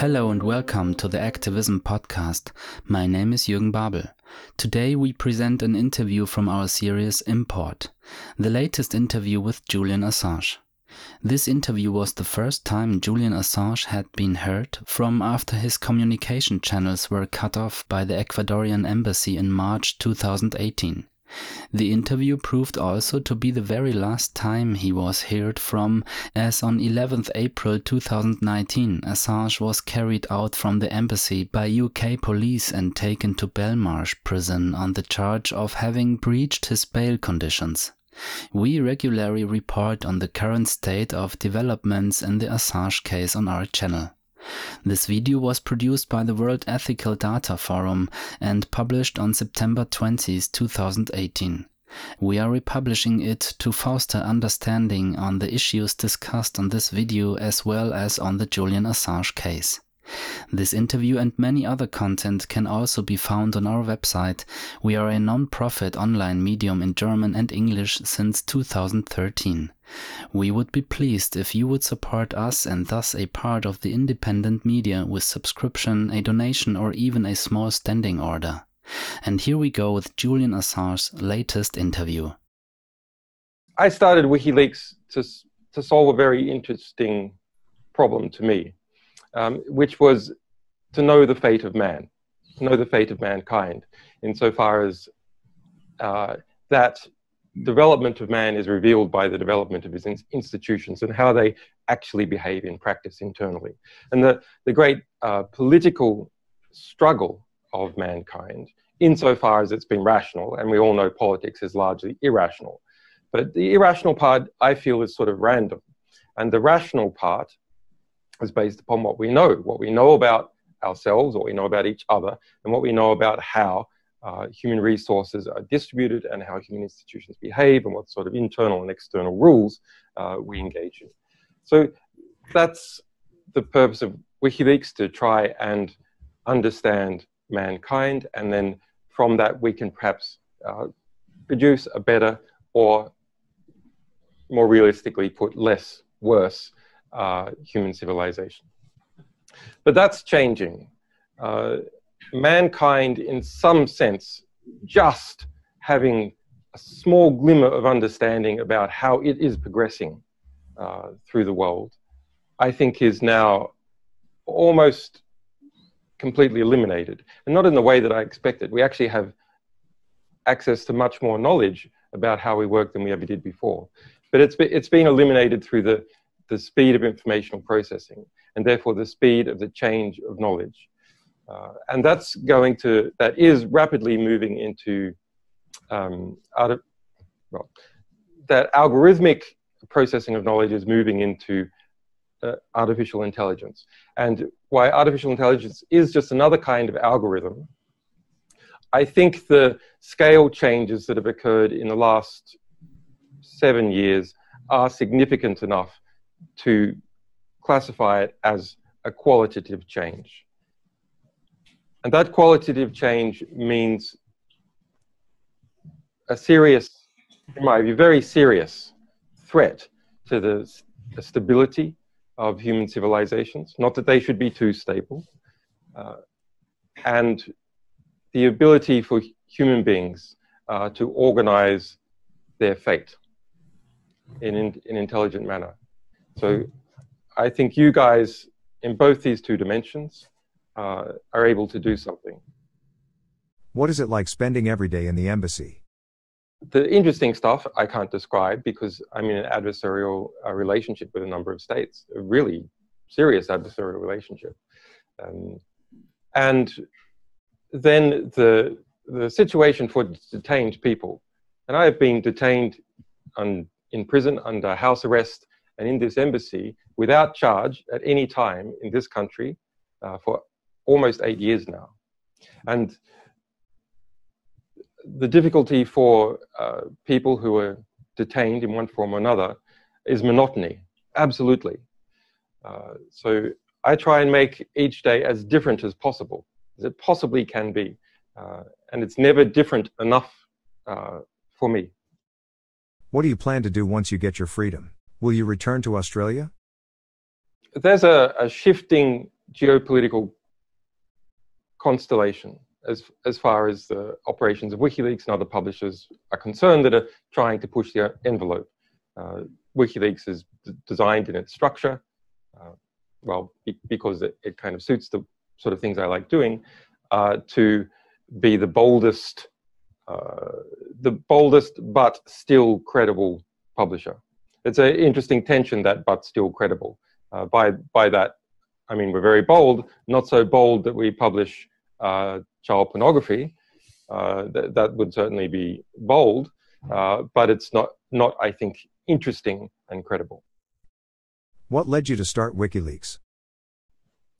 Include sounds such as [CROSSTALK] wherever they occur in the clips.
Hello and welcome to the acTVism Podcast. My name is Jürgen Babel. Today we present an interview from our series Import, the latest interview with Julian Assange. This interview was the first time Julian Assange had been heard from after his communication channels were cut off by the Ecuadorian embassy in March 2018. The interview proved also to be the very last time he was heard from, as on 11th April 2019 Assange was carried out from the embassy by UK police and taken to Belmarsh prison on the charge of having breached his bail conditions. We regularly report on the current state of developments in the Assange case on our channel. This video was produced by the World Ethical Data Forum and published on September 20, 2018. We are republishing it to foster understanding on the issues discussed on this video as well as on the Julian Assange case. This interview and many other content can also be found on our website. We are a non-profit online medium in German and English since 2013. We would be pleased if you would support us and thus a part of the independent media with subscription, a donation or even a small standing order. And here we go with Julian Assange's latest interview. I started WikiLeaks to, to solve a very interesting problem to me um, which was to know the fate of man, to know the fate of mankind, insofar as uh, that development of man is revealed by the development of his in institutions and how they actually behave in practice internally. And the, the great uh, political struggle of mankind, insofar as it's been rational, and we all know politics is largely irrational, but the irrational part I feel is sort of random. And the rational part is based upon what we know, what we know about ourselves, what we know about each other, and what we know about how uh, human resources are distributed and how human institutions behave and what sort of internal and external rules uh, we engage in. So that's the purpose of WikiLeaks to try and understand mankind, and then from that we can perhaps uh, produce a better or more realistically put less worse uh, human civilization. But that's changing. Uh, mankind, in some sense, just having a small glimmer of understanding about how it is progressing uh, through the world, I think is now almost completely eliminated. And not in the way that I expected. We actually have access to much more knowledge about how we work than we ever did before. But it's, it's been eliminated through the the speed of informational processing and therefore the speed of the change of knowledge. Uh, and that's going to, that is rapidly moving into um, out of, well, that algorithmic processing of knowledge is moving into uh, artificial intelligence. And why artificial intelligence is just another kind of algorithm, I think the scale changes that have occurred in the last seven years are significant enough to classify it as a qualitative change. And that qualitative change means a serious, in my view, very serious threat to the, the stability of human civilizations. Not that they should be too stable. Uh, and the ability for human beings uh, to organize their fate in an in intelligent manner. So I think you guys, in both these two dimensions, uh, are able to do something. What is it like spending every day in the embassy? The interesting stuff I can't describe because I'm in an adversarial uh, relationship with a number of states, a really serious adversarial relationship. Um, and then the, the situation for detained people, and I have been detained on, in prison under house arrest and in this embassy without charge at any time in this country uh, for almost eight years now. And the difficulty for uh, people who are detained in one form or another is monotony, absolutely. Uh, so I try and make each day as different as possible, as it possibly can be. Uh, and it's never different enough uh, for me. What do you plan to do once you get your freedom? Will you return to Australia? There's a, a shifting geopolitical constellation as, as far as the operations of WikiLeaks and other publishers are concerned that are trying to push the envelope. Uh, WikiLeaks is designed in its structure, uh, well, be because it, it, kind of suits the sort of things I like doing, uh, to be the boldest, uh, the boldest but still credible publisher. It's an interesting tension that but still credible. Uh, by by that, I mean we're very bold, not so bold that we publish uh, child pornography. Uh, th- that would certainly be bold, uh, but it's not not I think interesting and credible. What led you to start WikiLeaks?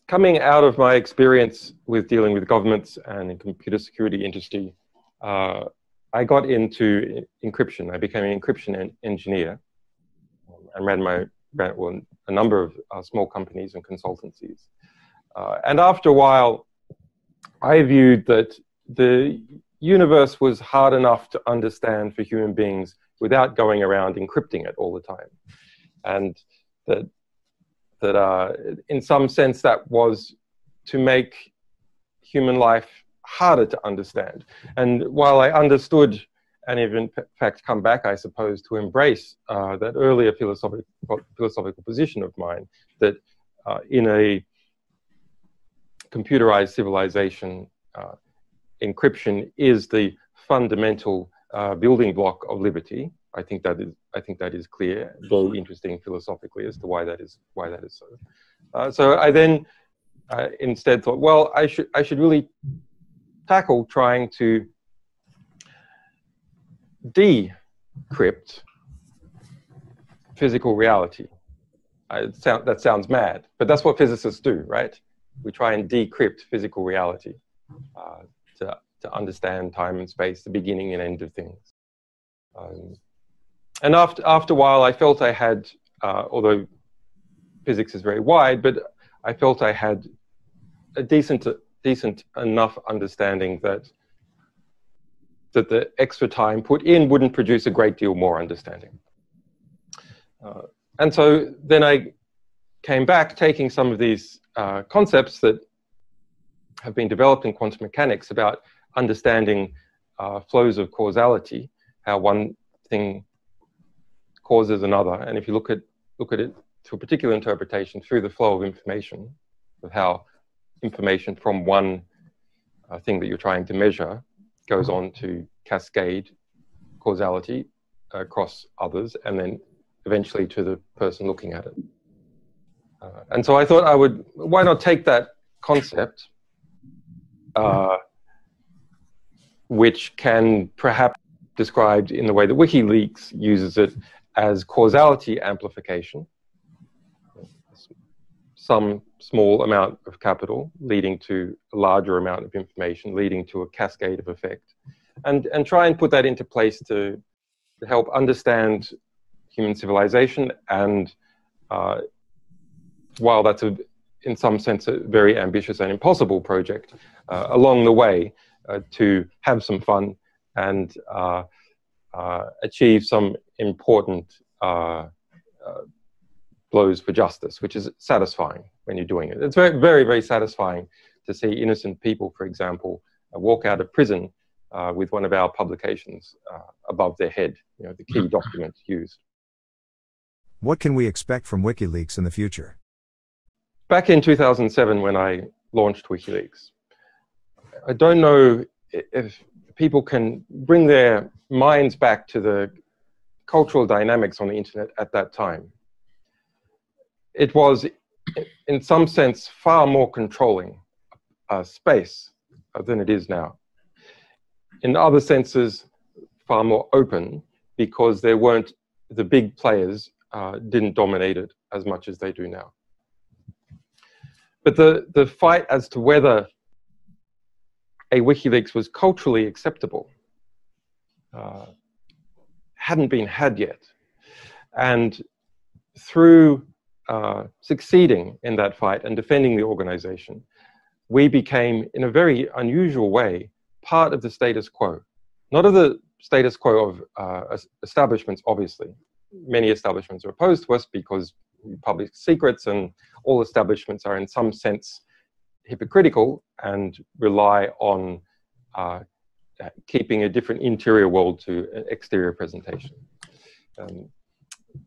Coming out of my experience with dealing with governments and in computer security industry, uh, I got into encryption. I became an encryption en- engineer and ran my ran, well, a number of uh, small companies and consultancies. Uh, and after a while, I viewed that the universe was hard enough to understand for human beings without going around encrypting it all the time, and that that uh, in some sense that was to make human life harder to understand. And while I understood and even in fact come back, I suppose, to embrace uh, that earlier philosophical philosophical position of mine that uh, in a computerized civilization, uh, encryption is the fundamental uh, building block of liberty. I think that is I think that is clear, very interesting philosophically as to why that is why that is so. Uh, so I then uh, instead thought, well, I should I should really tackle trying to decrypt physical reality. Sound, that sounds mad, but that's what physicists do, right? We try and decrypt physical reality uh, to, to understand time and space, the beginning and end of things. Um, and after, after a while, I felt I had, uh, although physics is very wide, but I felt I had a decent, decent enough understanding that that the extra time put in wouldn't produce a great deal more understanding. Uh, and so then I came back taking some of these uh, concepts that have been developed in quantum mechanics about understanding uh, flows of causality, how one thing causes another. And if you look at, look at it to a particular interpretation through the flow of information, of how information from one uh, thing that you're trying to measure goes on to cascade causality across others and then eventually to the person looking at it. Uh, and so I thought I would, why not take that concept, uh, which can perhaps described in the way that WikiLeaks uses it as causality amplification, some small amount of capital leading to a larger amount of information, leading to a cascade of effect, and, and try and put that into place to, to help understand human civilization. And uh, while that's a, in some sense a very ambitious and impossible project, uh, along the way uh, to have some fun and uh, uh, achieve some important uh, blows for justice, which is satisfying when you're doing it. It's very, very, very satisfying to see innocent people, for example, uh, walk out of prison uh, with one of our publications uh, above their head, you know, the key [CLEARS THROAT] document used. What can we expect from WikiLeaks in the future? Back in 2007, when I launched WikiLeaks, I don't know if people can bring their minds back to the cultural dynamics on the internet at that time it was, in some sense, far more controlling uh, space uh, than it is now. In other senses, far more open because there weren't the big players uh, didn't dominate it as much as they do now. But the, the fight as to whether a WikiLeaks was culturally acceptable uh, hadn't been had yet. And through uh, succeeding in that fight and defending the organization, we became, in a very unusual way, part of the status quo. Not of the status quo of uh, establishments, obviously. Many establishments are opposed to us because we publish secrets and all establishments are in some sense hypocritical and rely on uh, keeping a different interior world to exterior presentation. Um,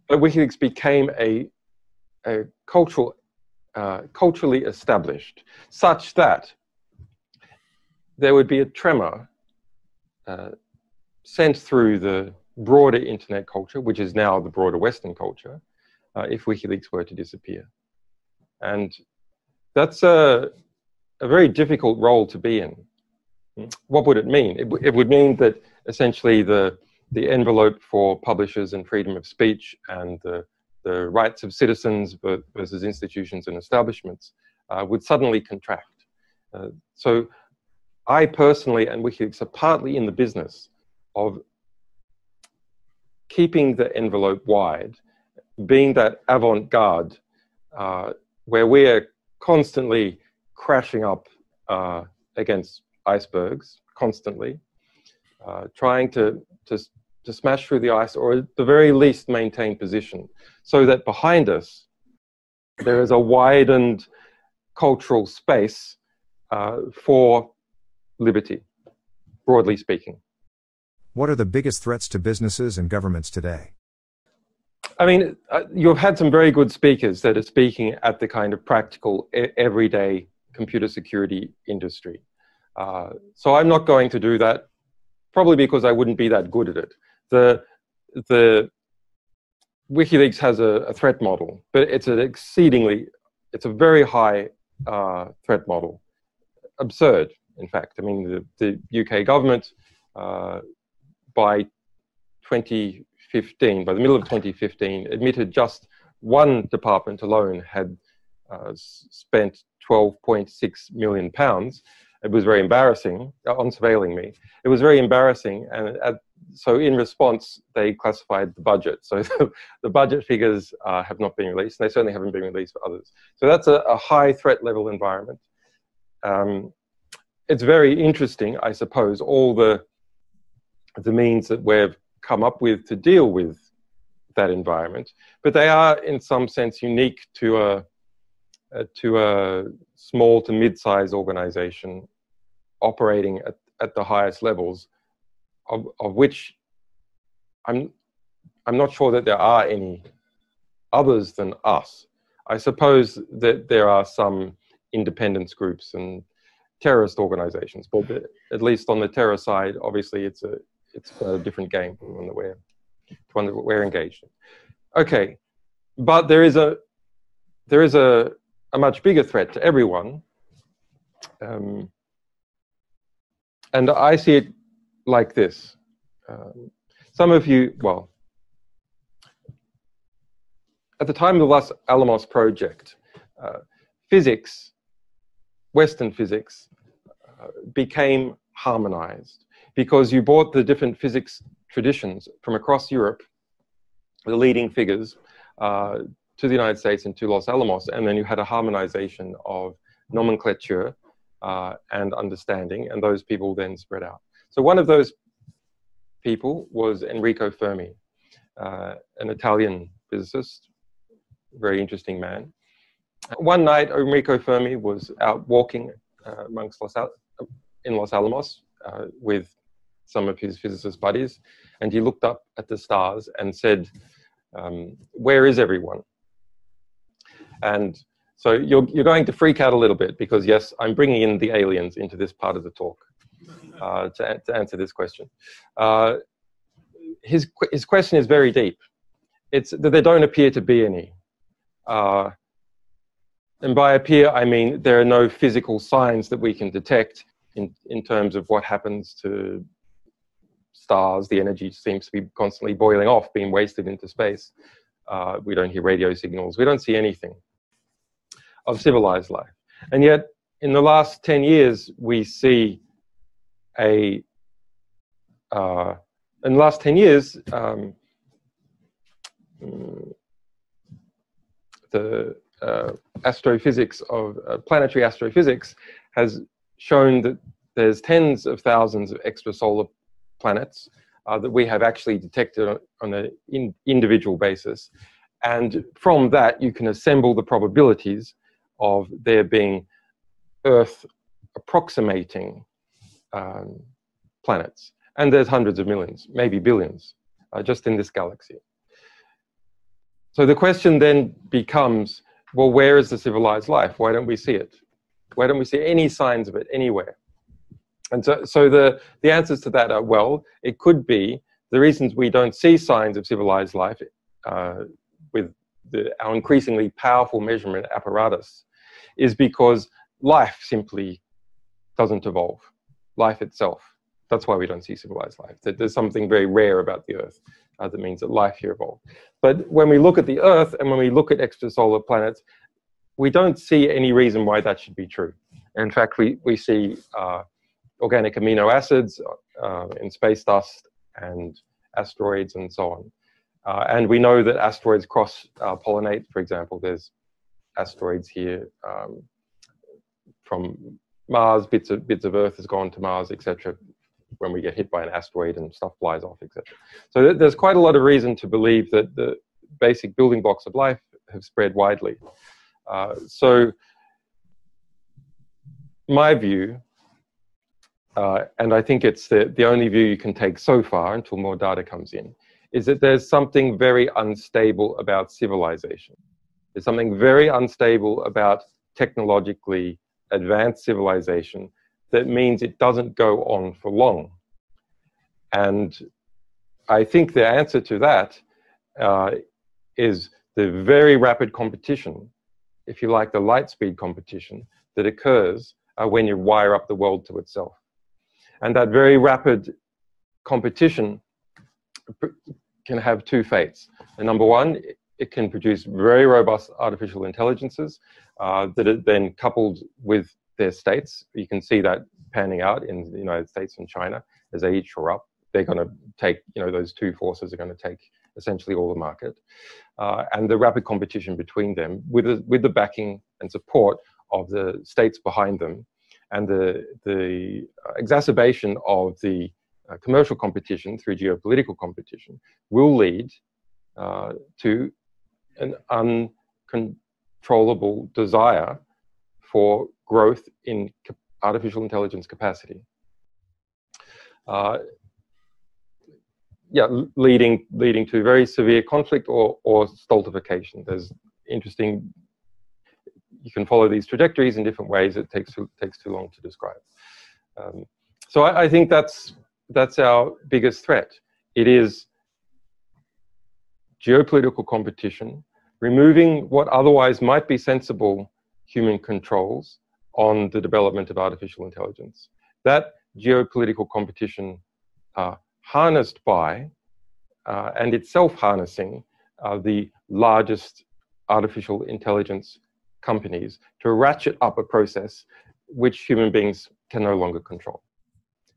but WikiLeaks became a, cultural, uh, culturally established, such that there would be a tremor uh, sent through the broader internet culture, which is now the broader Western culture, uh, if WikiLeaks were to disappear. And that's a, a very difficult role to be in. What would it mean? It, it would mean that essentially the, the envelope for publishers and freedom of speech and the, the rights of citizens versus institutions and establishments uh, would suddenly contract. Uh, so I personally and WikiLeaks are partly in the business of keeping the envelope wide, being that avant-garde uh, where we're constantly crashing up uh, against icebergs constantly, uh, trying to, to, to smash through the ice or at the very least maintain position so that behind us there is a widened cultural space uh, for liberty, broadly speaking. What are the biggest threats to businesses and governments today? I mean, uh, you've had some very good speakers that are speaking at the kind of practical, everyday computer security industry. Uh, so I'm not going to do that, probably because I wouldn't be that good at it. The, the WikiLeaks has a, a threat model, but it's an exceedingly, it's a very high uh, threat model. Absurd, in fact. I mean, the, the UK government, uh, by 2015, by the middle of 2015, admitted just one department alone had uh, spent 12.6 million pounds it was very embarrassing uh, on surveilling me. It was very embarrassing, and at, so in response, they classified the budget. So the, [LAUGHS] the budget figures uh, have not been released, and they certainly haven't been released for others. So that's a, a high threat level environment. Um, it's very interesting, I suppose, all the the means that we've come up with to deal with that environment, but they are in some sense unique to a, to a small to mid-sized organization operating at, at the highest levels, of, of which I'm, I'm not sure that there are any others than us. I suppose that there are some independence groups and terrorist organizations, but at least on the terror side, obviously it's a, it's a different game from one that we're, one that we're engaged in. Okay, but there is a, there is a, a much bigger threat to everyone, um, and I see it like this. Um, some of you, well, at the time of the Los Alamos project, uh, physics, Western physics, uh, became harmonized because you brought the different physics traditions from across Europe, the leading figures, uh, to the United States and to Los Alamos, and then you had a harmonization of nomenclature uh, and understanding, and those people then spread out. So one of those people was Enrico Fermi, uh, an Italian physicist, very interesting man. One night, Enrico Fermi was out walking uh, amongst Los Al in Los Alamos uh, with some of his physicist buddies, and he looked up at the stars and said, um, "Where is everyone?" And so you're, you're going to freak out a little bit because, yes, I'm bringing in the aliens into this part of the talk uh, to, to, answer this question. Uh, his, his question is very deep. It's that there don't appear to be any. Uh, and by appear, I mean there are no physical signs that we can detect in, in terms of what happens to stars. The energy seems to be constantly boiling off, being wasted into space. Uh, we don't hear radio signals. We don't see anything of civilized life. And yet, in the last 10 years, we see a, uh, in the last 10 years, um, the uh, astrophysics of uh, planetary astrophysics has shown that there's tens of thousands of extrasolar planets uh, that we have actually detected on, on an in individual basis. And from that, you can assemble the probabilities of there being Earth approximating um, planets. And there's hundreds of millions, maybe billions, uh, just in this galaxy. So the question then becomes, well, where is the civilized life? Why don't we see it? Why don't we see any signs of it anywhere? And so, so the, the answers to that are, well, it could be the reasons we don't see signs of civilized life uh, with the, our increasingly powerful measurement apparatus is because life simply doesn't evolve. Life itself. That's why we don't see civilized life. There's something very rare about the Earth uh, that means that life here evolved. But when we look at the Earth and when we look at extrasolar planets, we don't see any reason why that should be true. In fact, we, we see uh, organic amino acids uh, in space dust and asteroids and so on. Uh, and we know that asteroids cross-pollinate. Uh, For example, there's asteroids here um, from Mars, bits of, bits of Earth has gone to Mars, etc. when we get hit by an asteroid and stuff flies off, etc. So th there's quite a lot of reason to believe that the basic building blocks of life have spread widely. Uh, so my view, uh, and I think it's the, the only view you can take so far until more data comes in, is that there's something very unstable about civilization. There's something very unstable about technologically advanced civilization that means it doesn't go on for long. And I think the answer to that uh, is the very rapid competition if you like, the light speed competition that occurs uh, when you wire up the world to itself. And that very rapid competition can have two fates. And number one, it can produce very robust artificial intelligences uh, that are then coupled with their states. You can see that panning out in the United States and China as they each shore up. They're going to take, you know, those two forces are going to take essentially all the market, uh, and the rapid competition between them with the, with the backing and support of the states behind them, and the, the exacerbation of the uh, commercial competition through geopolitical competition will lead uh, to an uncontrollable desire for growth in artificial intelligence capacity. Uh, yeah, leading leading to very severe conflict or or stultification. There's interesting. You can follow these trajectories in different ways. It takes takes too long to describe. Um, so I, I think that's that's our biggest threat. It is geopolitical competition, removing what otherwise might be sensible human controls on the development of artificial intelligence. That geopolitical competition uh, harnessed by uh, and itself harnessing uh, the largest artificial intelligence companies to ratchet up a process which human beings can no longer control.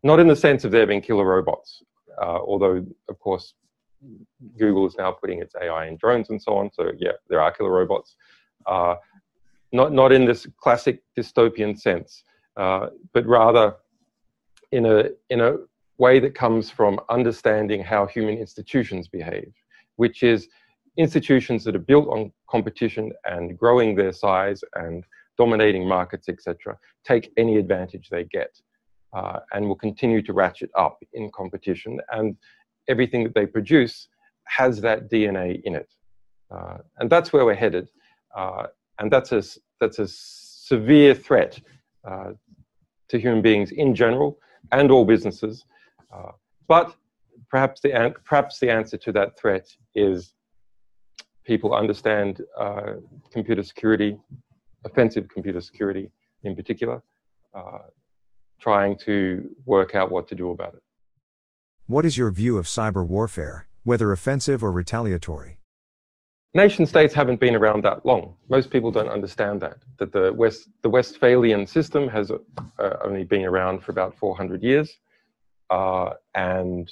Not in the sense of there being killer robots, uh, although, of course, Google is now putting its AI in drones and so on. So, yeah, there are killer robots. Uh, not, not in this classic dystopian sense, uh, but rather in a, in a way that comes from understanding how human institutions behave, which is institutions that are built on competition and growing their size and dominating markets, etc., take any advantage they get uh, and will continue to ratchet up in competition. And everything that they produce has that DNA in it. Uh, and that's where we're headed. Uh, and that's a, that's a severe threat uh, to human beings in general and all businesses. Uh, but perhaps the, perhaps the answer to that threat is people understand uh, computer security, offensive computer security in particular, uh, trying to work out what to do about it. What is your view of cyber warfare, whether offensive or retaliatory? Nation states haven't been around that long. Most people don't understand that, that the, West, the Westphalian system has uh, only been around for about 400 years. Uh, and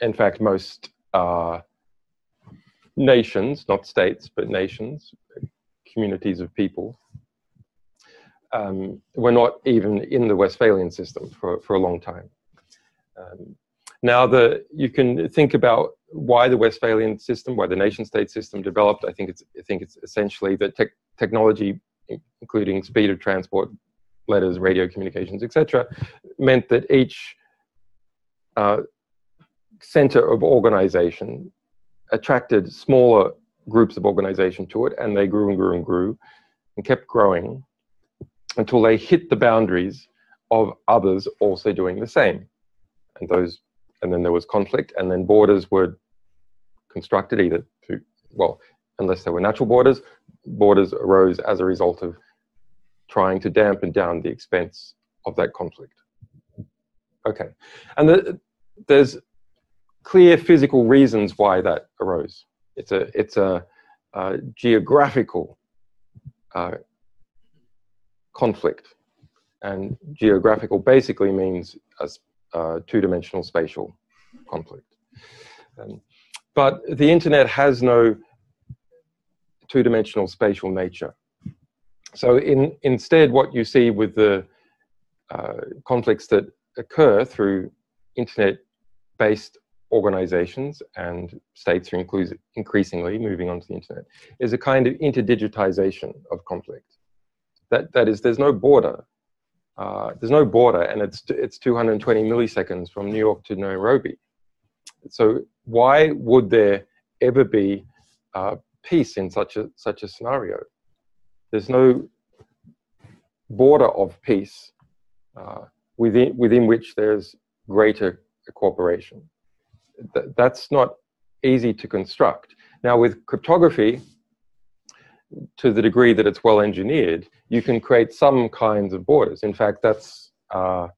in fact, most uh, nations, not states, but nations, communities of people, um, were not even in the Westphalian system for, for a long time. Um, now, you can think about why the Westphalian system, why the nation-state system developed. I think it's I think it's essentially that te technology, including speed of transport, letters, radio communications, etc., meant that each uh, center of organization attracted smaller groups of organization to it, and they grew and grew and grew and kept growing until they hit the boundaries of others also doing the same. And those, and then there was conflict, and then borders were constructed either to, well, unless there were natural borders, borders arose as a result of trying to dampen down the expense of that conflict. Okay, and the, there's clear physical reasons why that arose. It's a, it's a, a geographical uh, conflict. And geographical basically means a, a two-dimensional spatial conflict. Um, but the internet has no two-dimensional spatial nature. So in, instead, what you see with the uh, conflicts that occur through internet-based organizations and states are increasingly moving onto the internet is a kind of interdigitization of conflict. That, that is, there's no border. Uh, there's no border, and it's, it's 220 milliseconds from New York to Nairobi. So why would there ever be uh, peace in such a, such a scenario? There's no border of peace uh, within, within which there's greater cooperation. Th that's not easy to construct. Now with cryptography, to the degree that it's well engineered, you can create some kinds of borders. In fact, that's uh,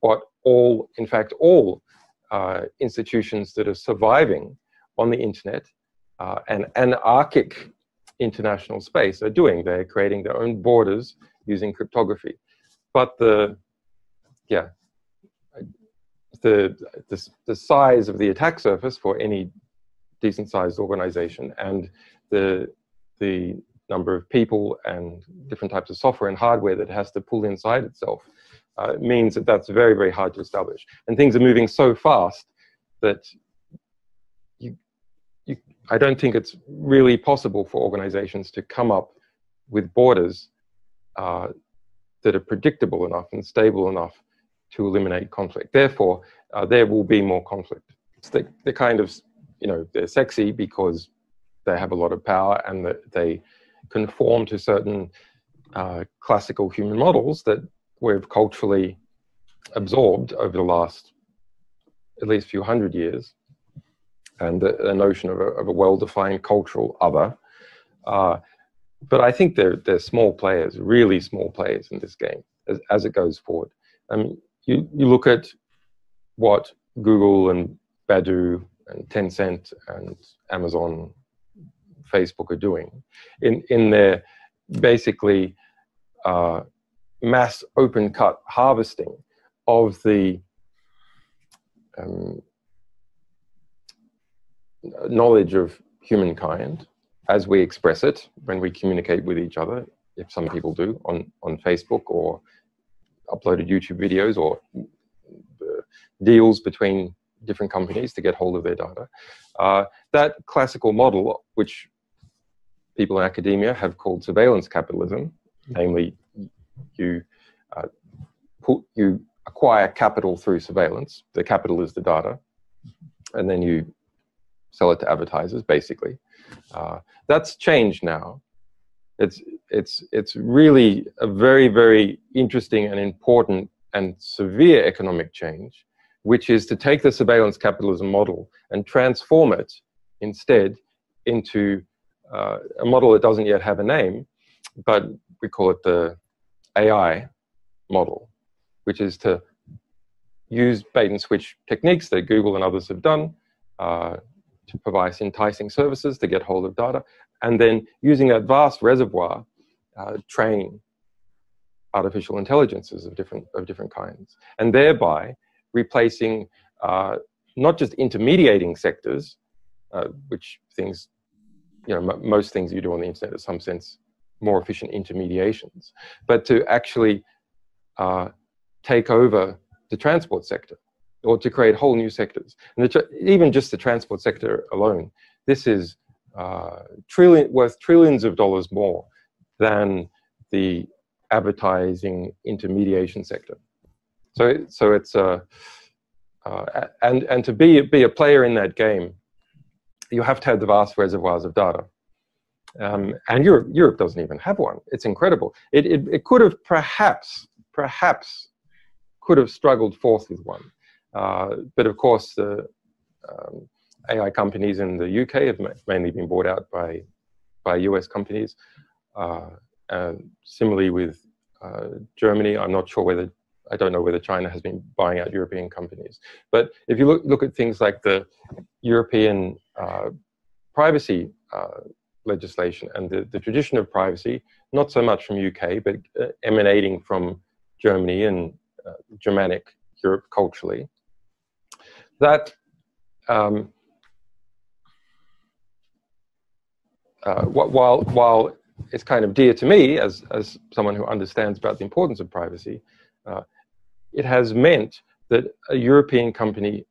what all, in fact, all uh, institutions that are surviving on the internet uh, and anarchic international space are doing. They're creating their own borders using cryptography. But the, yeah, the, the, the size of the attack surface for any decent sized organization and the the number of people and different types of software and hardware that has to pull inside itself uh, means that that's very, very hard to establish. And things are moving so fast that you, you, I don't think it's really possible for organizations to come up with borders uh, that are predictable enough and stable enough to eliminate conflict. Therefore, uh, there will be more conflict. They, they're kind of, you know, they're sexy because they have a lot of power and that they conform to certain uh, classical human models that we've culturally absorbed over the last at least few hundred years and the, the notion of a, a well-defined cultural other. Uh, but I think they're, they're small players, really small players in this game as, as it goes forward. I mean, you, you look at what Google and Baidu and Tencent and Amazon Facebook are doing in, in their basically uh, mass open cut harvesting of the um, knowledge of humankind as we express it when we communicate with each other, if some people do on, on Facebook or uploaded YouTube videos or deals between different companies to get hold of their data. Uh, that classical model, which people in academia have called surveillance capitalism, namely you uh, put, you acquire capital through surveillance. The capital is the data, and then you sell it to advertisers, basically. Uh, that's changed now. It's it's it's really a very very interesting and important and severe economic change, which is to take the surveillance capitalism model and transform it instead into uh, a model that doesn't yet have a name, but we call it the AI model, which is to use bait and switch techniques that Google and others have done uh, to provide enticing services to get hold of data, and then using that vast reservoir, uh, train artificial intelligences of different of different kinds, and thereby replacing uh, not just intermediating sectors, uh, which things you know, most things you do on the internet in some sense more efficient intermediations, but to actually uh, take over the transport sector. or to create whole new sectors. And even just the transport sector alone, this is uh, trillion, worth trillions of dollars more than the advertising intermediation sector. So, so it's a, uh, uh, and, and to be, be a player in that game, you have to have the vast reservoirs of data. Um, and Europe, Europe doesn't even have one. It's incredible. It, it, it could have perhaps, perhaps could have struggled forth with one. Uh, but of course, the um, AI companies in the UK have ma mainly been bought out by, by US companies. Uh, similarly with uh, Germany, I'm not sure whether, I don't know whether China has been buying out European companies. But if you look, look at things like the European privacy uh, legislation and the, the tradition of privacy, not so much from UK, but uh, emanating from Germany and uh, Germanic Europe culturally, that um, uh, while, while it's kind of dear to me as, as someone who understands about the importance of privacy, uh, it has meant that a European company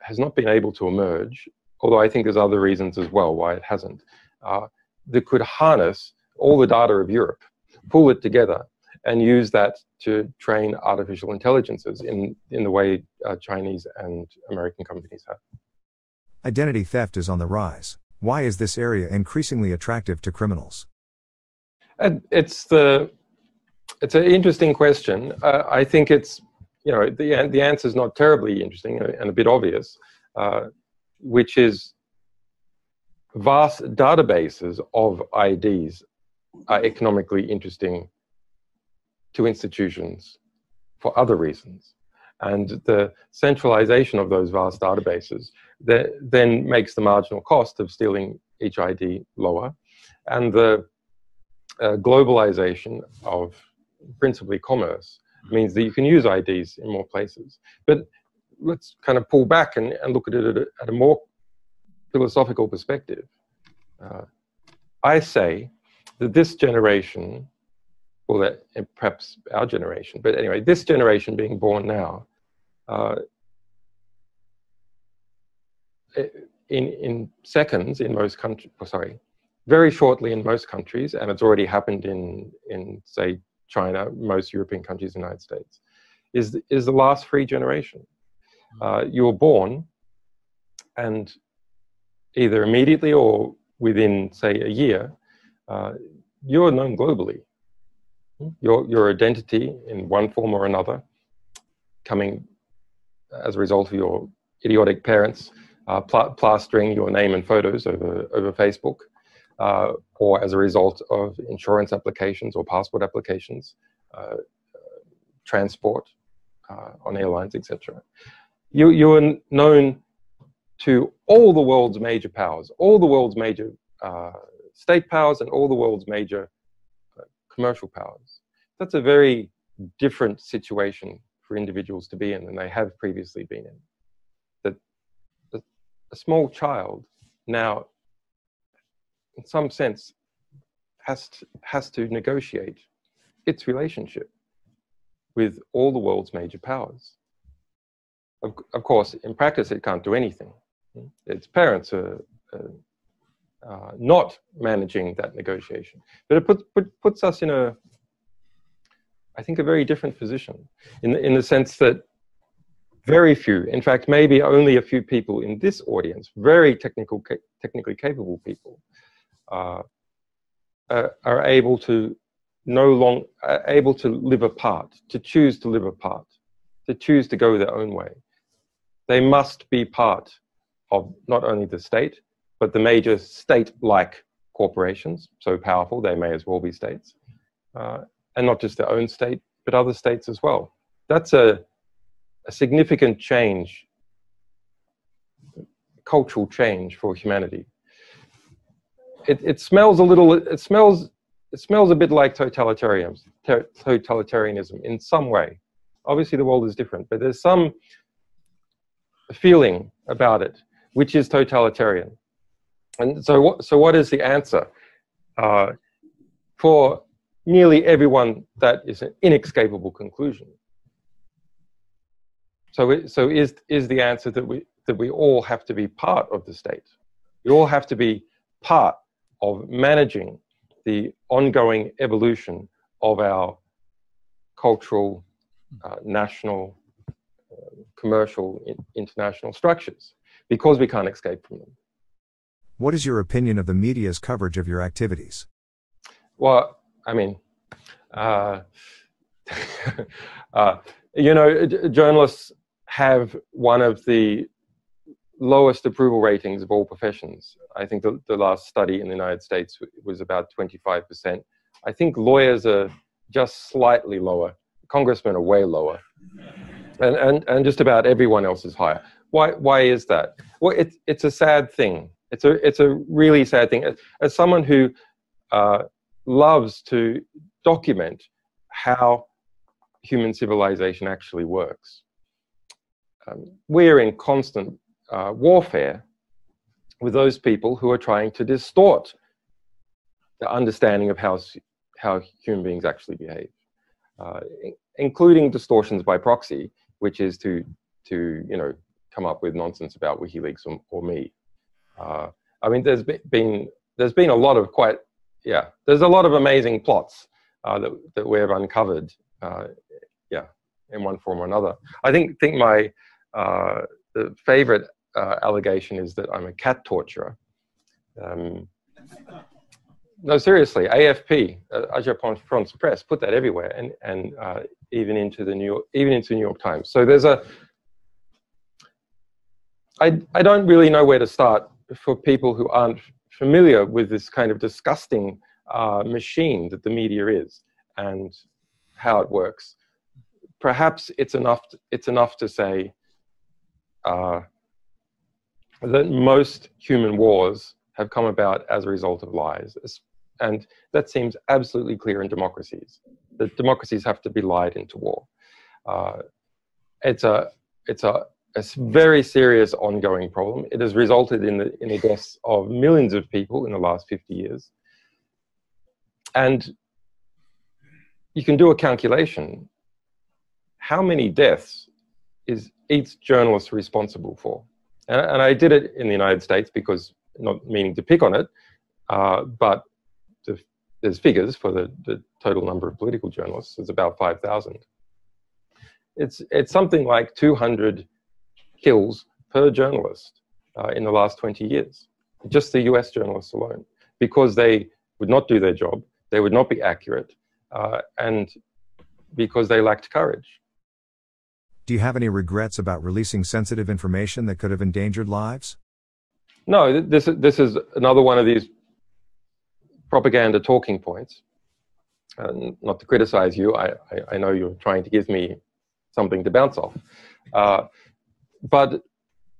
has not been able to emerge, although I think there's other reasons as well why it hasn't, uh, that could harness all the data of Europe, pull it together, and use that to train artificial intelligences in, in the way uh, Chinese and American companies have. Identity theft is on the rise. Why is this area increasingly attractive to criminals? And it's the it's an interesting question. Uh, I think it's you know the the answer is not terribly interesting and a bit obvious, uh, which is vast databases of IDs are economically interesting to institutions for other reasons. And the centralization of those vast databases that then makes the marginal cost of stealing each ID lower. And the uh, globalization of principally commerce means that you can use IDs in more places. But let's kind of pull back and, and look at it at a, at a more philosophical perspective. Uh, I say that this generation, or that perhaps our generation, but anyway, this generation being born now, uh, in, in seconds in most countries, oh, sorry, very shortly in most countries, and it's already happened in, in say, China, most European countries, United States, is, is the last free generation. Uh, you were born, and either immediately or within, say, a year, uh, you're known globally. Your, your identity in one form or another, coming as a result of your idiotic parents uh, pl plastering your name and photos over, over Facebook, uh, or as a result of insurance applications or passport applications, uh, transport uh, on airlines, etc. You, you are known to all the world's major powers, all the world's major uh, state powers and all the world's major uh, commercial powers. That's a very different situation for individuals to be in than they have previously been in. That a, a small child now, in some sense, has to, has to negotiate its relationship with all the world's major powers. Of, of course, in practice, it can't do anything. Its parents are, uh, not managing that negotiation. But it put, put, puts us in a, I think, a very different position in, in the sense that very few, in fact, maybe only a few people in this audience, very technical, ca technically capable people, uh, are able to no long able to live apart, to choose to live apart, to choose to go their own way. They must be part of not only the state, but the major state-like corporations, so powerful they may as well be states, uh, and not just their own state, but other states as well. That's a, a significant change, cultural change for humanity. It, it smells a little, it smells, it smells a bit like totalitarianism, totalitarianism in some way. Obviously the world is different, but there's some feeling about it, which is totalitarian. And so, what, so what is the answer? Uh, for nearly everyone, that is an inescapable conclusion. So, so is, is the answer that we, that we all have to be part of the state? We all have to be part of managing the ongoing evolution of our cultural, uh, national, uh, commercial, international structures because we can't escape from them. What is your opinion of the media's coverage of your activities? Well, I mean, uh, [LAUGHS] uh, you know, journalists have one of the lowest approval ratings of all professions. I think the, the last study in the United States was about 25%. I think lawyers are just slightly lower. Congressmen are way lower. And, and, and just about everyone else is higher. Why, why is that? Well, it, it's a sad thing. It's a, it's a really sad thing. As, as someone who uh, loves to document how human civilization actually works, um, we're in constant uh, warfare with those people who are trying to distort the understanding of how, how human beings actually behave, uh, including distortions by proxy, which is to, to you know, come up with nonsense about WikiLeaks or, or me. Uh, I mean, there's been there's been a lot of quite yeah, there's a lot of amazing plots uh, that that we've uncovered, uh, yeah, in one form or another. I think think my uh, favorite uh, allegation is that I'm a cat torturer. Um, no, seriously, AFP, uh, Agence France Presse, put that everywhere, and and uh, even into the New York, even into New York Times. So there's a. I I don't really know where to start for people who aren't familiar with this kind of disgusting uh, machine that the media is and how it works. Perhaps it's enough. To, it's enough to say uh, that most human wars have come about as a result of lies. And that seems absolutely clear in democracies. That democracies have to be lied into war. Uh, it's a, it's a, a very serious ongoing problem. It has resulted in the, in the deaths of millions of people in the last 50 years. And you can do a calculation. How many deaths is each journalist responsible for? And, and, I did it in the United States because, not meaning to pick on it, uh, but there's figures for the, the total number of political journalists. It's about 5,000. It's, it's something like 200 kills per journalist uh, in the last 20 years, just the US journalists alone, because they would not do their job, they would not be accurate, uh, and because they lacked courage. Do you have any regrets about releasing sensitive information that could have endangered lives? No, this, this is another one of these propaganda talking points. And not to criticize you, I, I, I, know you're trying to give me something to bounce off. Uh, but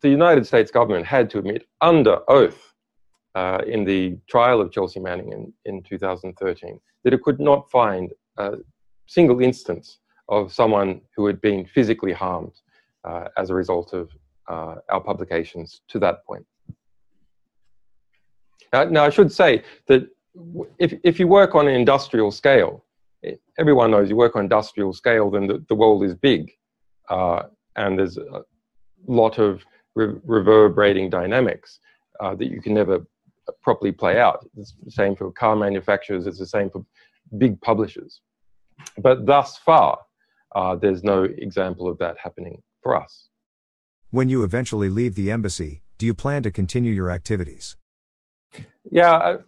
the United States government had to admit under oath uh, in the trial of Chelsea Manning in, in 2013 that it could not find a single instance of someone who had been physically harmed uh, as a result of uh, our publications to that point. Now, now, I should say that if, if you work on an industrial scale, everyone knows you work on industrial scale, then the, the world is big. Uh, and there's a lot of re reverberating dynamics uh, that you can never properly play out. It's the same for car manufacturers, it's the same for big publishers. But thus far, uh, there's no example of that happening for us. When you eventually leave the embassy, do you plan to continue your activities? Yeah,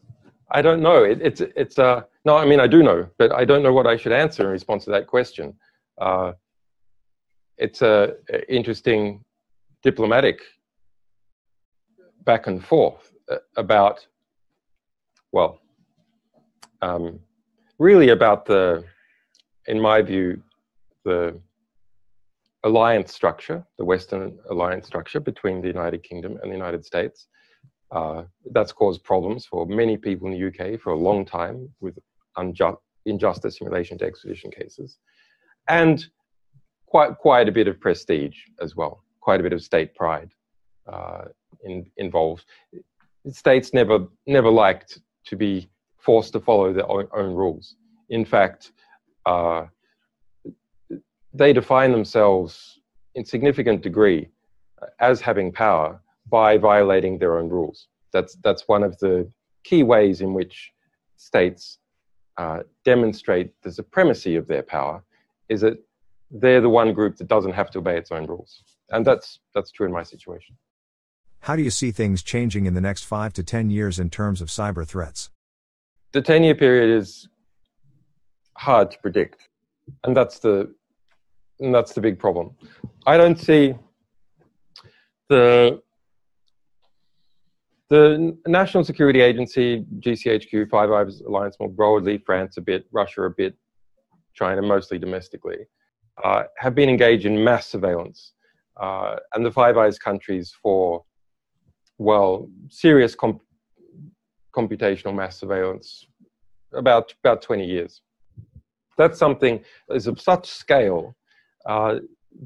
I, don't know. It, it's it's uh no, I mean I do know, but I don't know what I should answer in response to that question. Uh, it's a, a interesting diplomatic back and forth uh, about well, um, really about the, in my view, the alliance structure, the Western alliance structure between the United Kingdom and the United States. Uh, that's caused problems for many people in the UK for a long time with unjust, injustice in relation to extradition cases. And quite, quite a bit of prestige as well, quite a bit of state pride uh, in, involved. States never, never liked to be forced to follow their own, own rules. In fact, uh, they define themselves in significant degree as having power by violating their own rules. That's, that's one of the key ways in which states uh, demonstrate the supremacy of their power is that they're the one group that doesn't have to obey its own rules. And that's, that's true in my situation. How do you see things changing in the next five to 10 years in terms of cyber threats? The 10 year period is hard to predict. And that's the, and that's the big problem. I don't see the the National Security Agency, GCHQ, Five Eyes Alliance more broadly, France a bit, Russia a bit, China mostly domestically, uh, have been engaged in mass surveillance. Uh, and the Five Eyes countries for, well, serious comp computational mass surveillance about, about 20 years. That's something that is of such scale uh,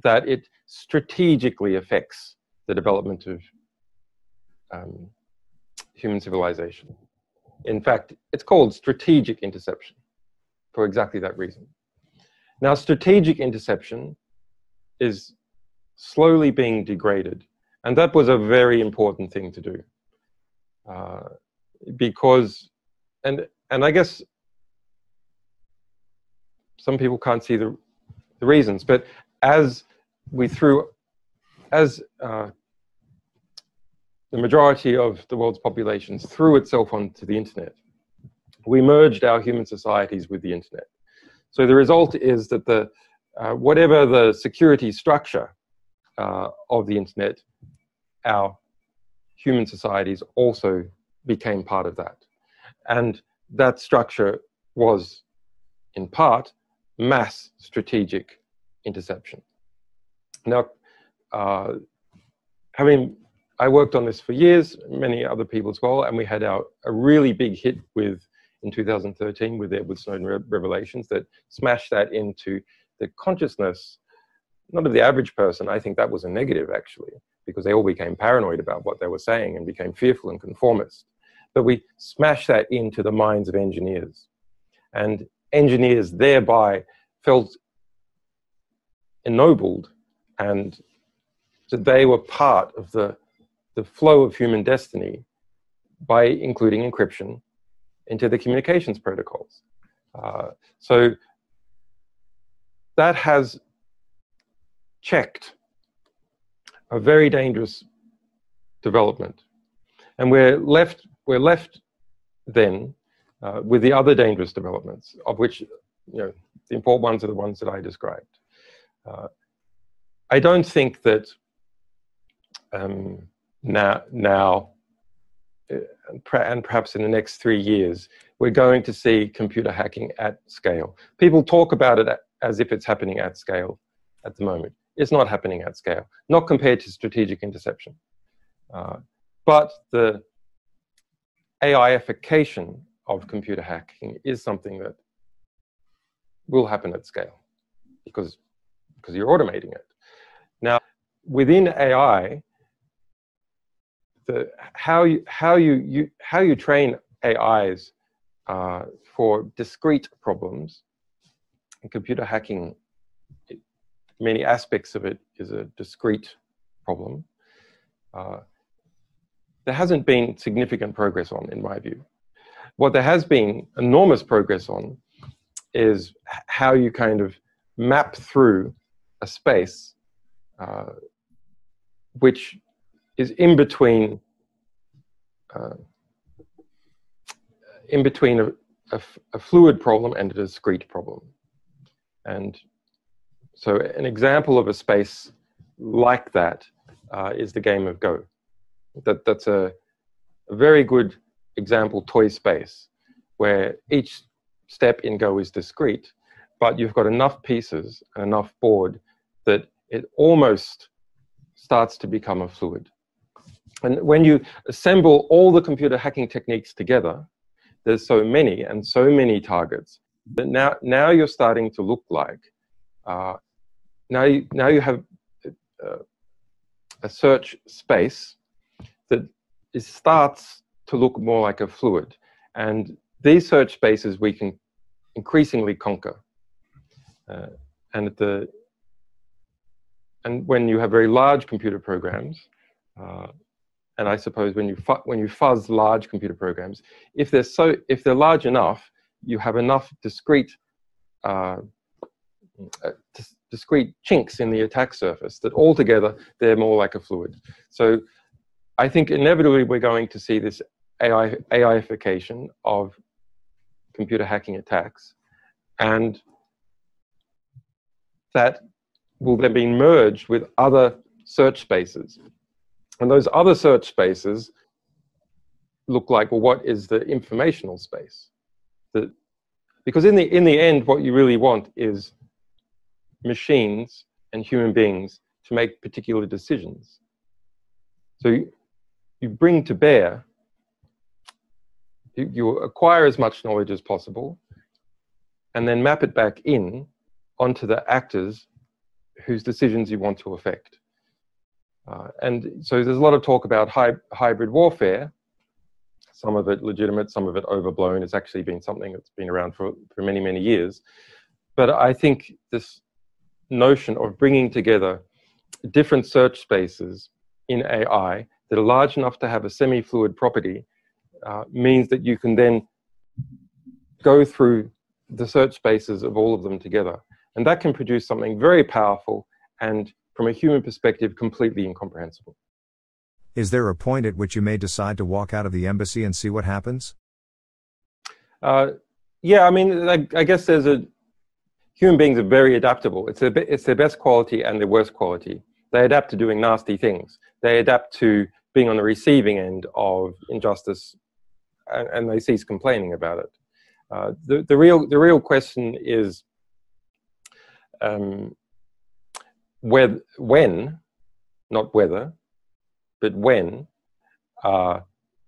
that it strategically affects the development of um, human civilization. In fact, it's called strategic interception for exactly that reason. Now, strategic interception is slowly being degraded, and that was a very important thing to do. Uh, because, and, and I guess some people can't see the, the reasons, but as we threw, as uh, the majority of the world's populations threw itself onto the internet. We merged our human societies with the internet. So the result is that the uh, whatever the security structure uh, of the internet, our human societies also became part of that. And that structure was, in part, mass strategic interception. Now, uh, having I worked on this for years, many other people as well, and we had our a really big hit with in 2013 with Edward Snowden re revelations that smashed that into the consciousness, not of the average person. I think that was a negative actually, because they all became paranoid about what they were saying and became fearful and conformist. But we smashed that into the minds of engineers, and engineers thereby felt ennobled and that they were part of the the flow of human destiny by including encryption into the communications protocols. Uh, so that has checked a very dangerous development. And we're left, we're left then uh, with the other dangerous developments, of which you know, the important ones are the ones that I described. Uh, I don't think that um, now, now uh, and perhaps in the next three years, we're going to see computer hacking at scale. People talk about it as if it's happening at scale at the moment. It's not happening at scale, not compared to strategic interception. Uh, but the AIification of computer hacking is something that will happen at scale because, because you're automating it. Now, within AI, the how you how you, you how you train AIs uh, for discrete problems. And computer hacking, it, many aspects of it is a discrete problem. Uh, there hasn't been significant progress on, in my view. What there has been enormous progress on is how you kind of map through a space uh, which is in between uh, in between a, a, a, fluid problem and a discrete problem. And so an example of a space like that uh, is the game of Go. That, that's a, a very good example toy space where each step in Go is discrete, but you've got enough pieces and enough board that it almost starts to become a fluid. And when you assemble all the computer hacking techniques together, there's so many and so many targets that now, now you're starting to look like, uh, now, you, now you have uh, a search space that is, starts to look more like a fluid. And these search spaces we can increasingly conquer. Uh, and the and when you have very large computer programs, uh, and I suppose when you when you fuzz large computer programs, if they're so if they're large enough, you have enough discrete uh, uh discrete chinks in the attack surface that altogether they're more like a fluid. So I think inevitably we're going to see this AI AIification of computer hacking attacks, and that will then be merged with other search spaces. And those other search spaces look like, well, what is the informational space? The, because in the, in the end, what you really want is machines and human beings to make particular decisions. So you, you bring to bear, you, you acquire as much knowledge as possible, and then map it back in onto the actors whose decisions you want to affect. Uh, and so there's a lot of talk about hy hybrid warfare, some of it legitimate, some of it overblown. It's actually been something that's been around for, for many, many years. But I think this notion of bringing together different search spaces in AI that are large enough to have a semi-fluid property uh, means that you can then go through the search spaces of all of them together. And that can produce something very powerful and, from a human perspective, completely incomprehensible. Is there a point at which you may decide to walk out of the embassy and see what happens? Uh, yeah, I mean, I, I, guess there's a human beings are very adaptable. It's, a, it's their best quality and their worst quality. They adapt to doing nasty things. They adapt to being on the receiving end of injustice, and, and they cease complaining about it. Uh, the, the, real, the real question is um, whether, when, not whether, but when uh,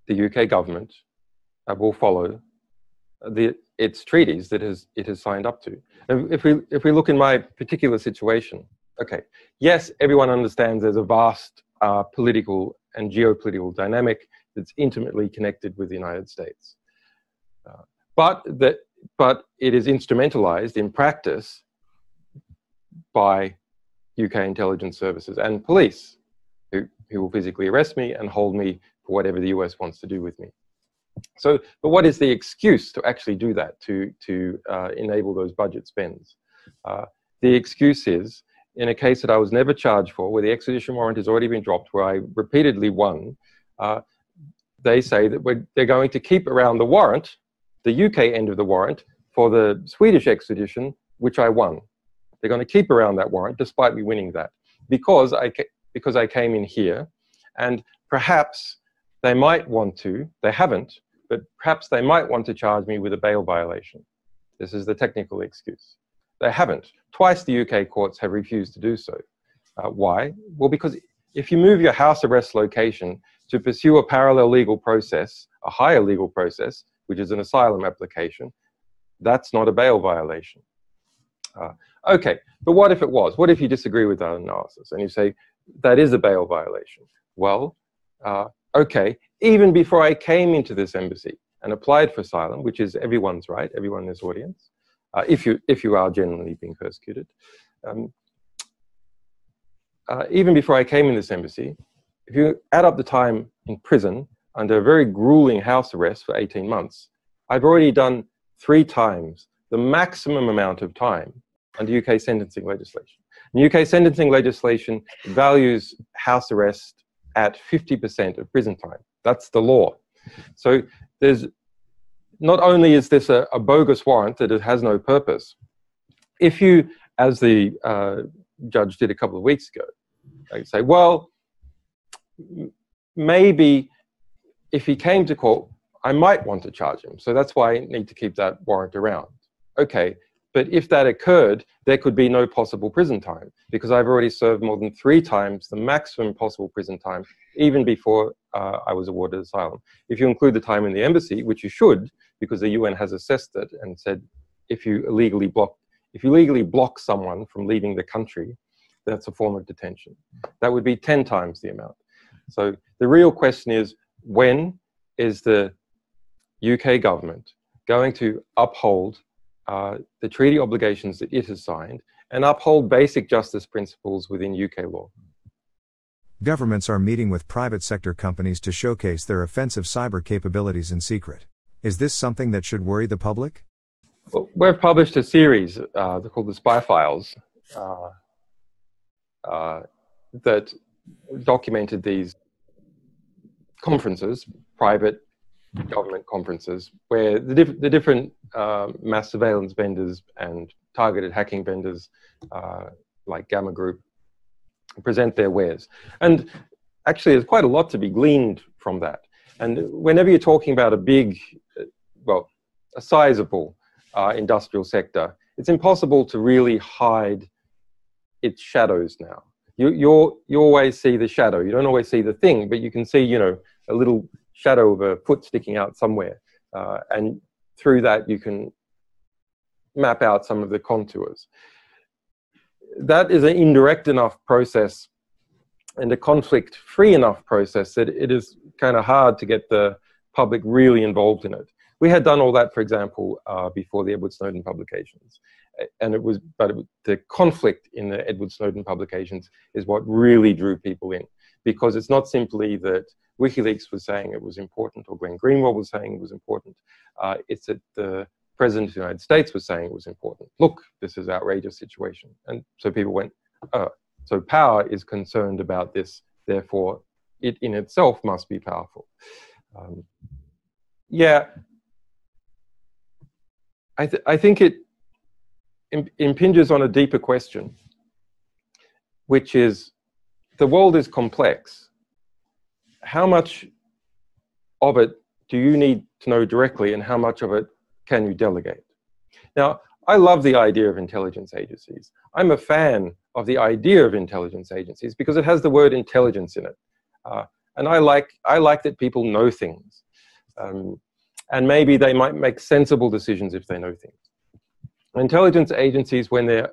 the UK government uh, will follow the, its treaties that has, it has signed up to. And If we, if we look in my particular situation, okay, yes, everyone understands there's a vast uh, political and geopolitical dynamic that's intimately connected with the United States. Uh, but, that, but it is instrumentalized in practice by UK intelligence services and police, who, who will physically arrest me and hold me for whatever the US wants to do with me. So, but what is the excuse to actually do that, to, to uh, enable those budget spends? Uh, the excuse is, in a case that I was never charged for, where the extradition warrant has already been dropped, where I repeatedly won, uh, they say that they're going to keep around the warrant, the UK end of the warrant, for the Swedish extradition, which I won. They're going to keep around that warrant despite me winning that because I, because I came in here and perhaps they might want to, they haven't, but perhaps they might want to charge me with a bail violation. This is the technical excuse. They haven't. Twice the UK courts have refused to do so. Uh, why? Well, because if you move your house arrest location to pursue a parallel legal process, a higher legal process, which is an asylum application, that's not a bail violation. Uh, okay, but what if it was? What if you disagree with that analysis and you say that is a bail violation? Well, uh, okay, even before I came into this embassy and applied for asylum, which is everyone's right, everyone in this audience, uh, if, you, if you are genuinely being persecuted, um, uh, even before I came in this embassy, if you add up the time in prison under a very grueling house arrest for 18 months, I've already done three times the maximum amount of time under UK sentencing legislation. And UK sentencing legislation values house arrest at 50% of prison time. That's the law. So there's not only is this a, a bogus warrant that it has no purpose, if you, as the uh, judge did a couple of weeks ago, they say, well, maybe if he came to court, I might want to charge him. So that's why I need to keep that warrant around okay, but if that occurred, there could be no possible prison time because I've already served more than three times the maximum possible prison time, even before uh, I was awarded asylum. If you include the time in the embassy, which you should, because the UN has assessed it and said if you illegally block, if you legally block someone from leaving the country, that's a form of detention. That would be 10 times the amount. So the real question is, when is the UK government going to uphold uh, the treaty obligations that it has signed and uphold basic justice principles within UK law. Governments are meeting with private sector companies to showcase their offensive cyber capabilities in secret. Is this something that should worry the public? Well, we've published a series uh, called the Spy Files uh, uh, that documented these conferences, private government conferences, where the, diff- the different uh, mass surveillance vendors and targeted hacking vendors uh, like Gamma Group present their wares. And actually, there's quite a lot to be gleaned from that. And whenever you're talking about a big, well, a sizable uh, industrial sector, it's impossible to really hide its shadows now. You, you you always see the shadow. You don't always see the thing, but you can see, you know, a little shadow of a foot sticking out somewhere. Uh, and through that, you can map out some of the contours. That is an indirect enough process and a conflict free enough process that it is kind of hard to get the public really involved in it. We had done all that, for example, uh, before the Edward Snowden publications. And it was, but it, the conflict in the Edward Snowden publications is what really drew people in because it's not simply that WikiLeaks was saying it was important or Glenn Greenwald was saying it was important. Uh, it's that the President of the United States was saying it was important. Look, this is outrageous situation. And so people went, oh, so power is concerned about this, therefore it in itself must be powerful. Um, yeah, I, th- I think it imp- impinges on a deeper question, which is the world is complex. How much of it do you need to know directly, and how much of it can you delegate? Now, I love the idea of intelligence agencies. I'm a fan of the idea of intelligence agencies because it has the word intelligence in it. Uh, and I like, I like that people know things. Um, and maybe they might make sensible decisions if they know things. Intelligence agencies, when they're,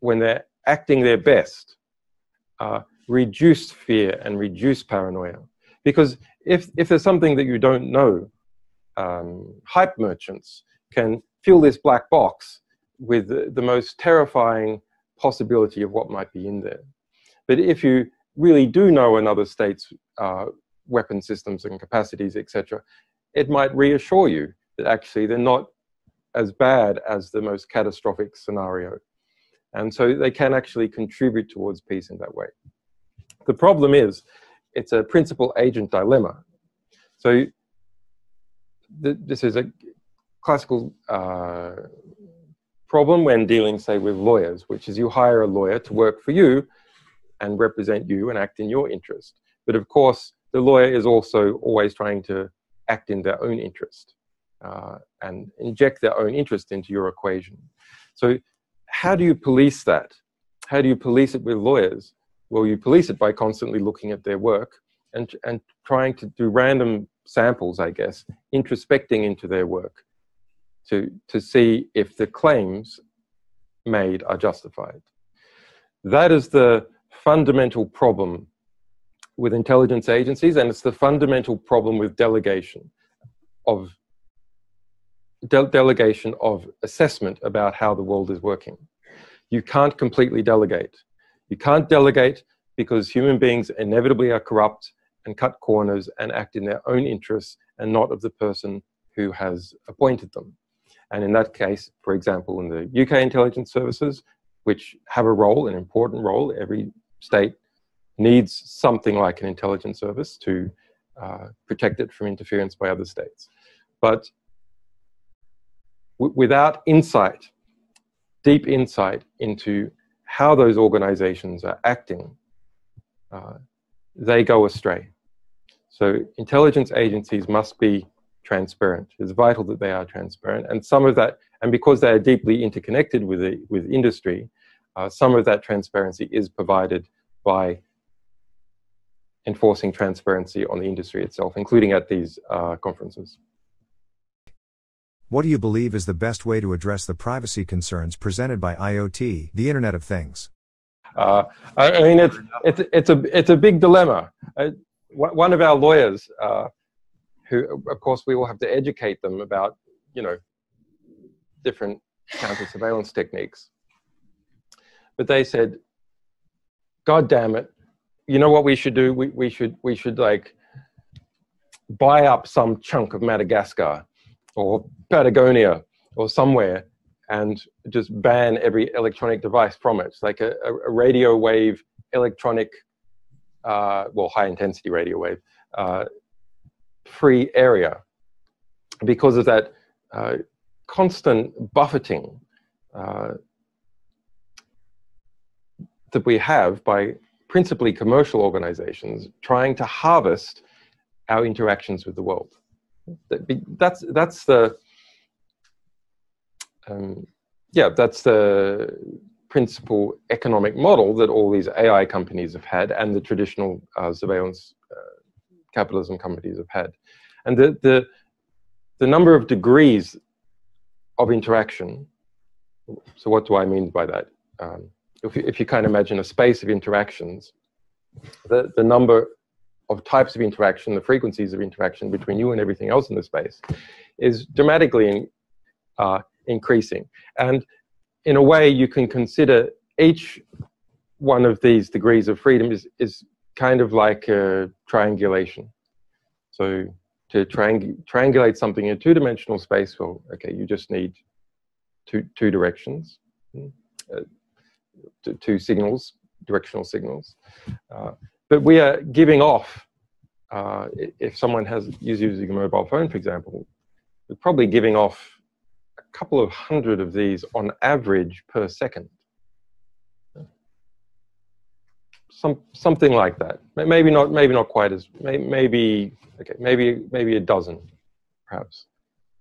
when they're acting their best, uh, reduce fear and reduce paranoia. Because if, if there's something that you don't know, um, hype merchants can fill this black box with the, the, most terrifying possibility of what might be in there. But if you really do know another state's uh, weapon systems and capacities, etc., it might reassure you that actually they're not as bad as the most catastrophic scenario. And so they can actually contribute towards peace in that way. The problem is, it's a principal agent dilemma. So th this is a classical uh, problem when dealing, say, with lawyers, which is you hire a lawyer to work for you and represent you and act in your interest. But of course, the lawyer is also always trying to act in their own interest uh, and inject their own interest into your equation. So, how do you police that? How do you police it with lawyers? Well, you police it by constantly looking at their work and, and trying to do random samples, I guess, introspecting into their work to, to see if the claims made are justified. That is the fundamental problem with intelligence agencies, and it's the fundamental problem with delegation of de delegation of assessment about how the world is working. You can't completely delegate. You can't delegate because human beings inevitably are corrupt and cut corners and act in their own interests and not of the person who has appointed them. And in that case, for example, in the UK intelligence services, which have a role, an important role, every state needs something like an intelligence service to uh, protect it from interference by other states. But without insight, deep insight into how those organizations are acting, uh, they go astray. So intelligence agencies must be transparent. It's vital that they are transparent. And some of that, and because they are deeply interconnected with, the, with industry, uh, some of that transparency is provided by enforcing transparency on the industry itself, including at these uh, conferences. What do you believe is the best way to address the privacy concerns presented by IoT, the Internet of Things? Uh, I mean, it's, it's, it's, a, it's a big dilemma. Uh, one of our lawyers, uh, who, of course, we will have to educate them about, you know, different counter surveillance techniques. but they said, God damn it, you know what we should do? We, we should we should like buy up some chunk of Madagascar or Patagonia or somewhere and just ban every electronic device from it. It's like a, a radio wave electronic, uh, well, high intensity radio wave, uh, free area because of that uh, constant buffeting uh, that we have by principally commercial organizations trying to harvest our interactions with the world. That's, that's the, um, yeah, that's the principal economic model that all these AI companies have had and the traditional uh, surveillance uh, capitalism companies have had. And the, the, the number of degrees of interaction, so what do I mean by that? Um, if, you, if you of imagine a space of interactions, the, the number of types of interaction, the frequencies of interaction between you and everything else in the space is dramatically in, uh, increasing. And in a way, you can consider each one of these degrees of freedom is, is kind of like a triangulation. So to triang triangulate something in a two-dimensional space, well, okay, you just need two, two directions, uh, two signals, directional signals. Uh, but we are giving off, uh, if someone has is using a mobile phone, for example, we're probably giving off a couple of hundred of these on average per second. Some, something like that. Maybe not, maybe not quite as, maybe, okay, maybe, maybe a dozen, perhaps.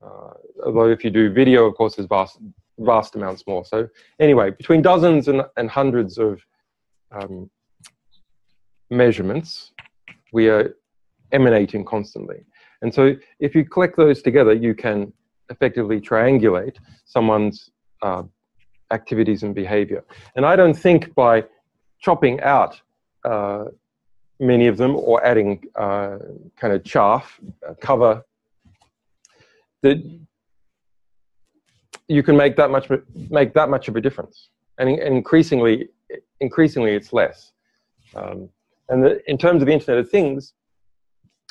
Uh, although if you do video, of course, there's vast, vast amounts more. So anyway, between dozens and, and hundreds of um, measurements, we are emanating constantly. And so if you collect those together, you can effectively triangulate someone's uh, activities and behavior. And I don't think by chopping out uh, many of them or adding uh, kind of chaff, uh, cover, that you can make that much make that much of a difference. And, and increasingly, increasingly it's less. Um, and the, in terms of the Internet of Things,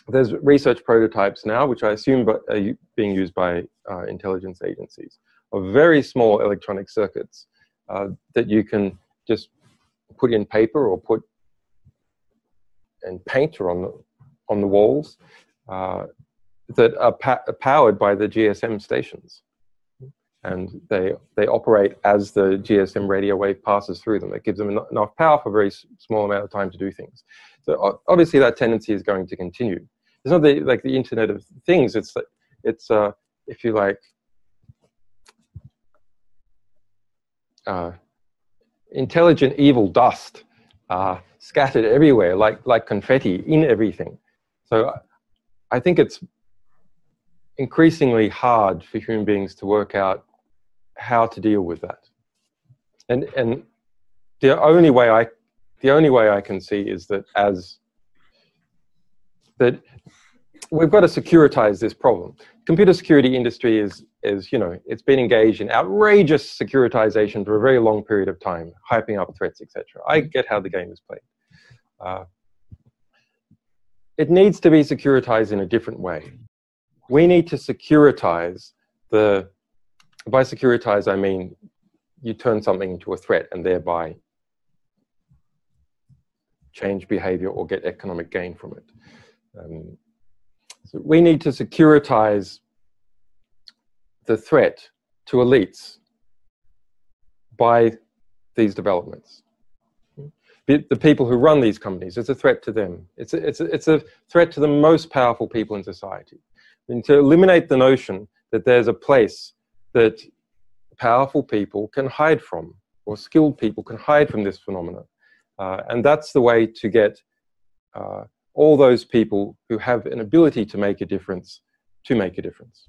there's research prototypes now, which I assume are being used by uh, intelligence agencies, of very small electronic circuits uh, that you can just put in paper or put and paint on the, on the walls uh, that are, are powered by the GSM stations and they they operate as the GSM radio wave passes through them. It gives them enough power for a very small amount of time to do things. So obviously that tendency is going to continue. It's not the, like the Internet of Things. It's it's uh, if you like uh, intelligent evil dust uh, scattered everywhere like like confetti in everything. So I think it's increasingly hard for human beings to work out how to deal with that. And and the only way I the only way I can see is that as that we've got to securitize this problem. Computer security industry is is you know it's been engaged in outrageous securitization for a very long period of time, hyping up threats, etc. I get how the game is played. Uh, it needs to be securitized in a different way. We need to securitize the by securitize, I mean you turn something into a threat and thereby change behavior or get economic gain from it. Um, so we need to securitize the threat to elites by these developments. The people who run these companies, it's a threat to them. It's a, it's a, it's a threat to the most powerful people in society. And to eliminate the notion that there's a place that powerful people can hide from, or skilled people can hide from this phenomenon. Uh, and that's the way to get uh, all those people who have an ability to make a difference to make a difference.